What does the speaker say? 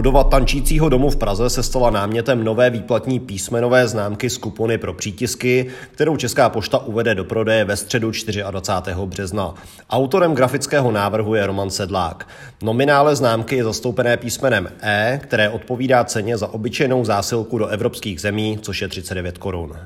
Budova tančícího domu v Praze se stala námětem nové výplatní písmenové známky z kupony pro přítisky, kterou Česká pošta uvede do prodeje ve středu 24. března. Autorem grafického návrhu je Roman Sedlák. Nominále známky je zastoupené písmenem E, které odpovídá ceně za obyčejnou zásilku do evropských zemí, což je 39 korun.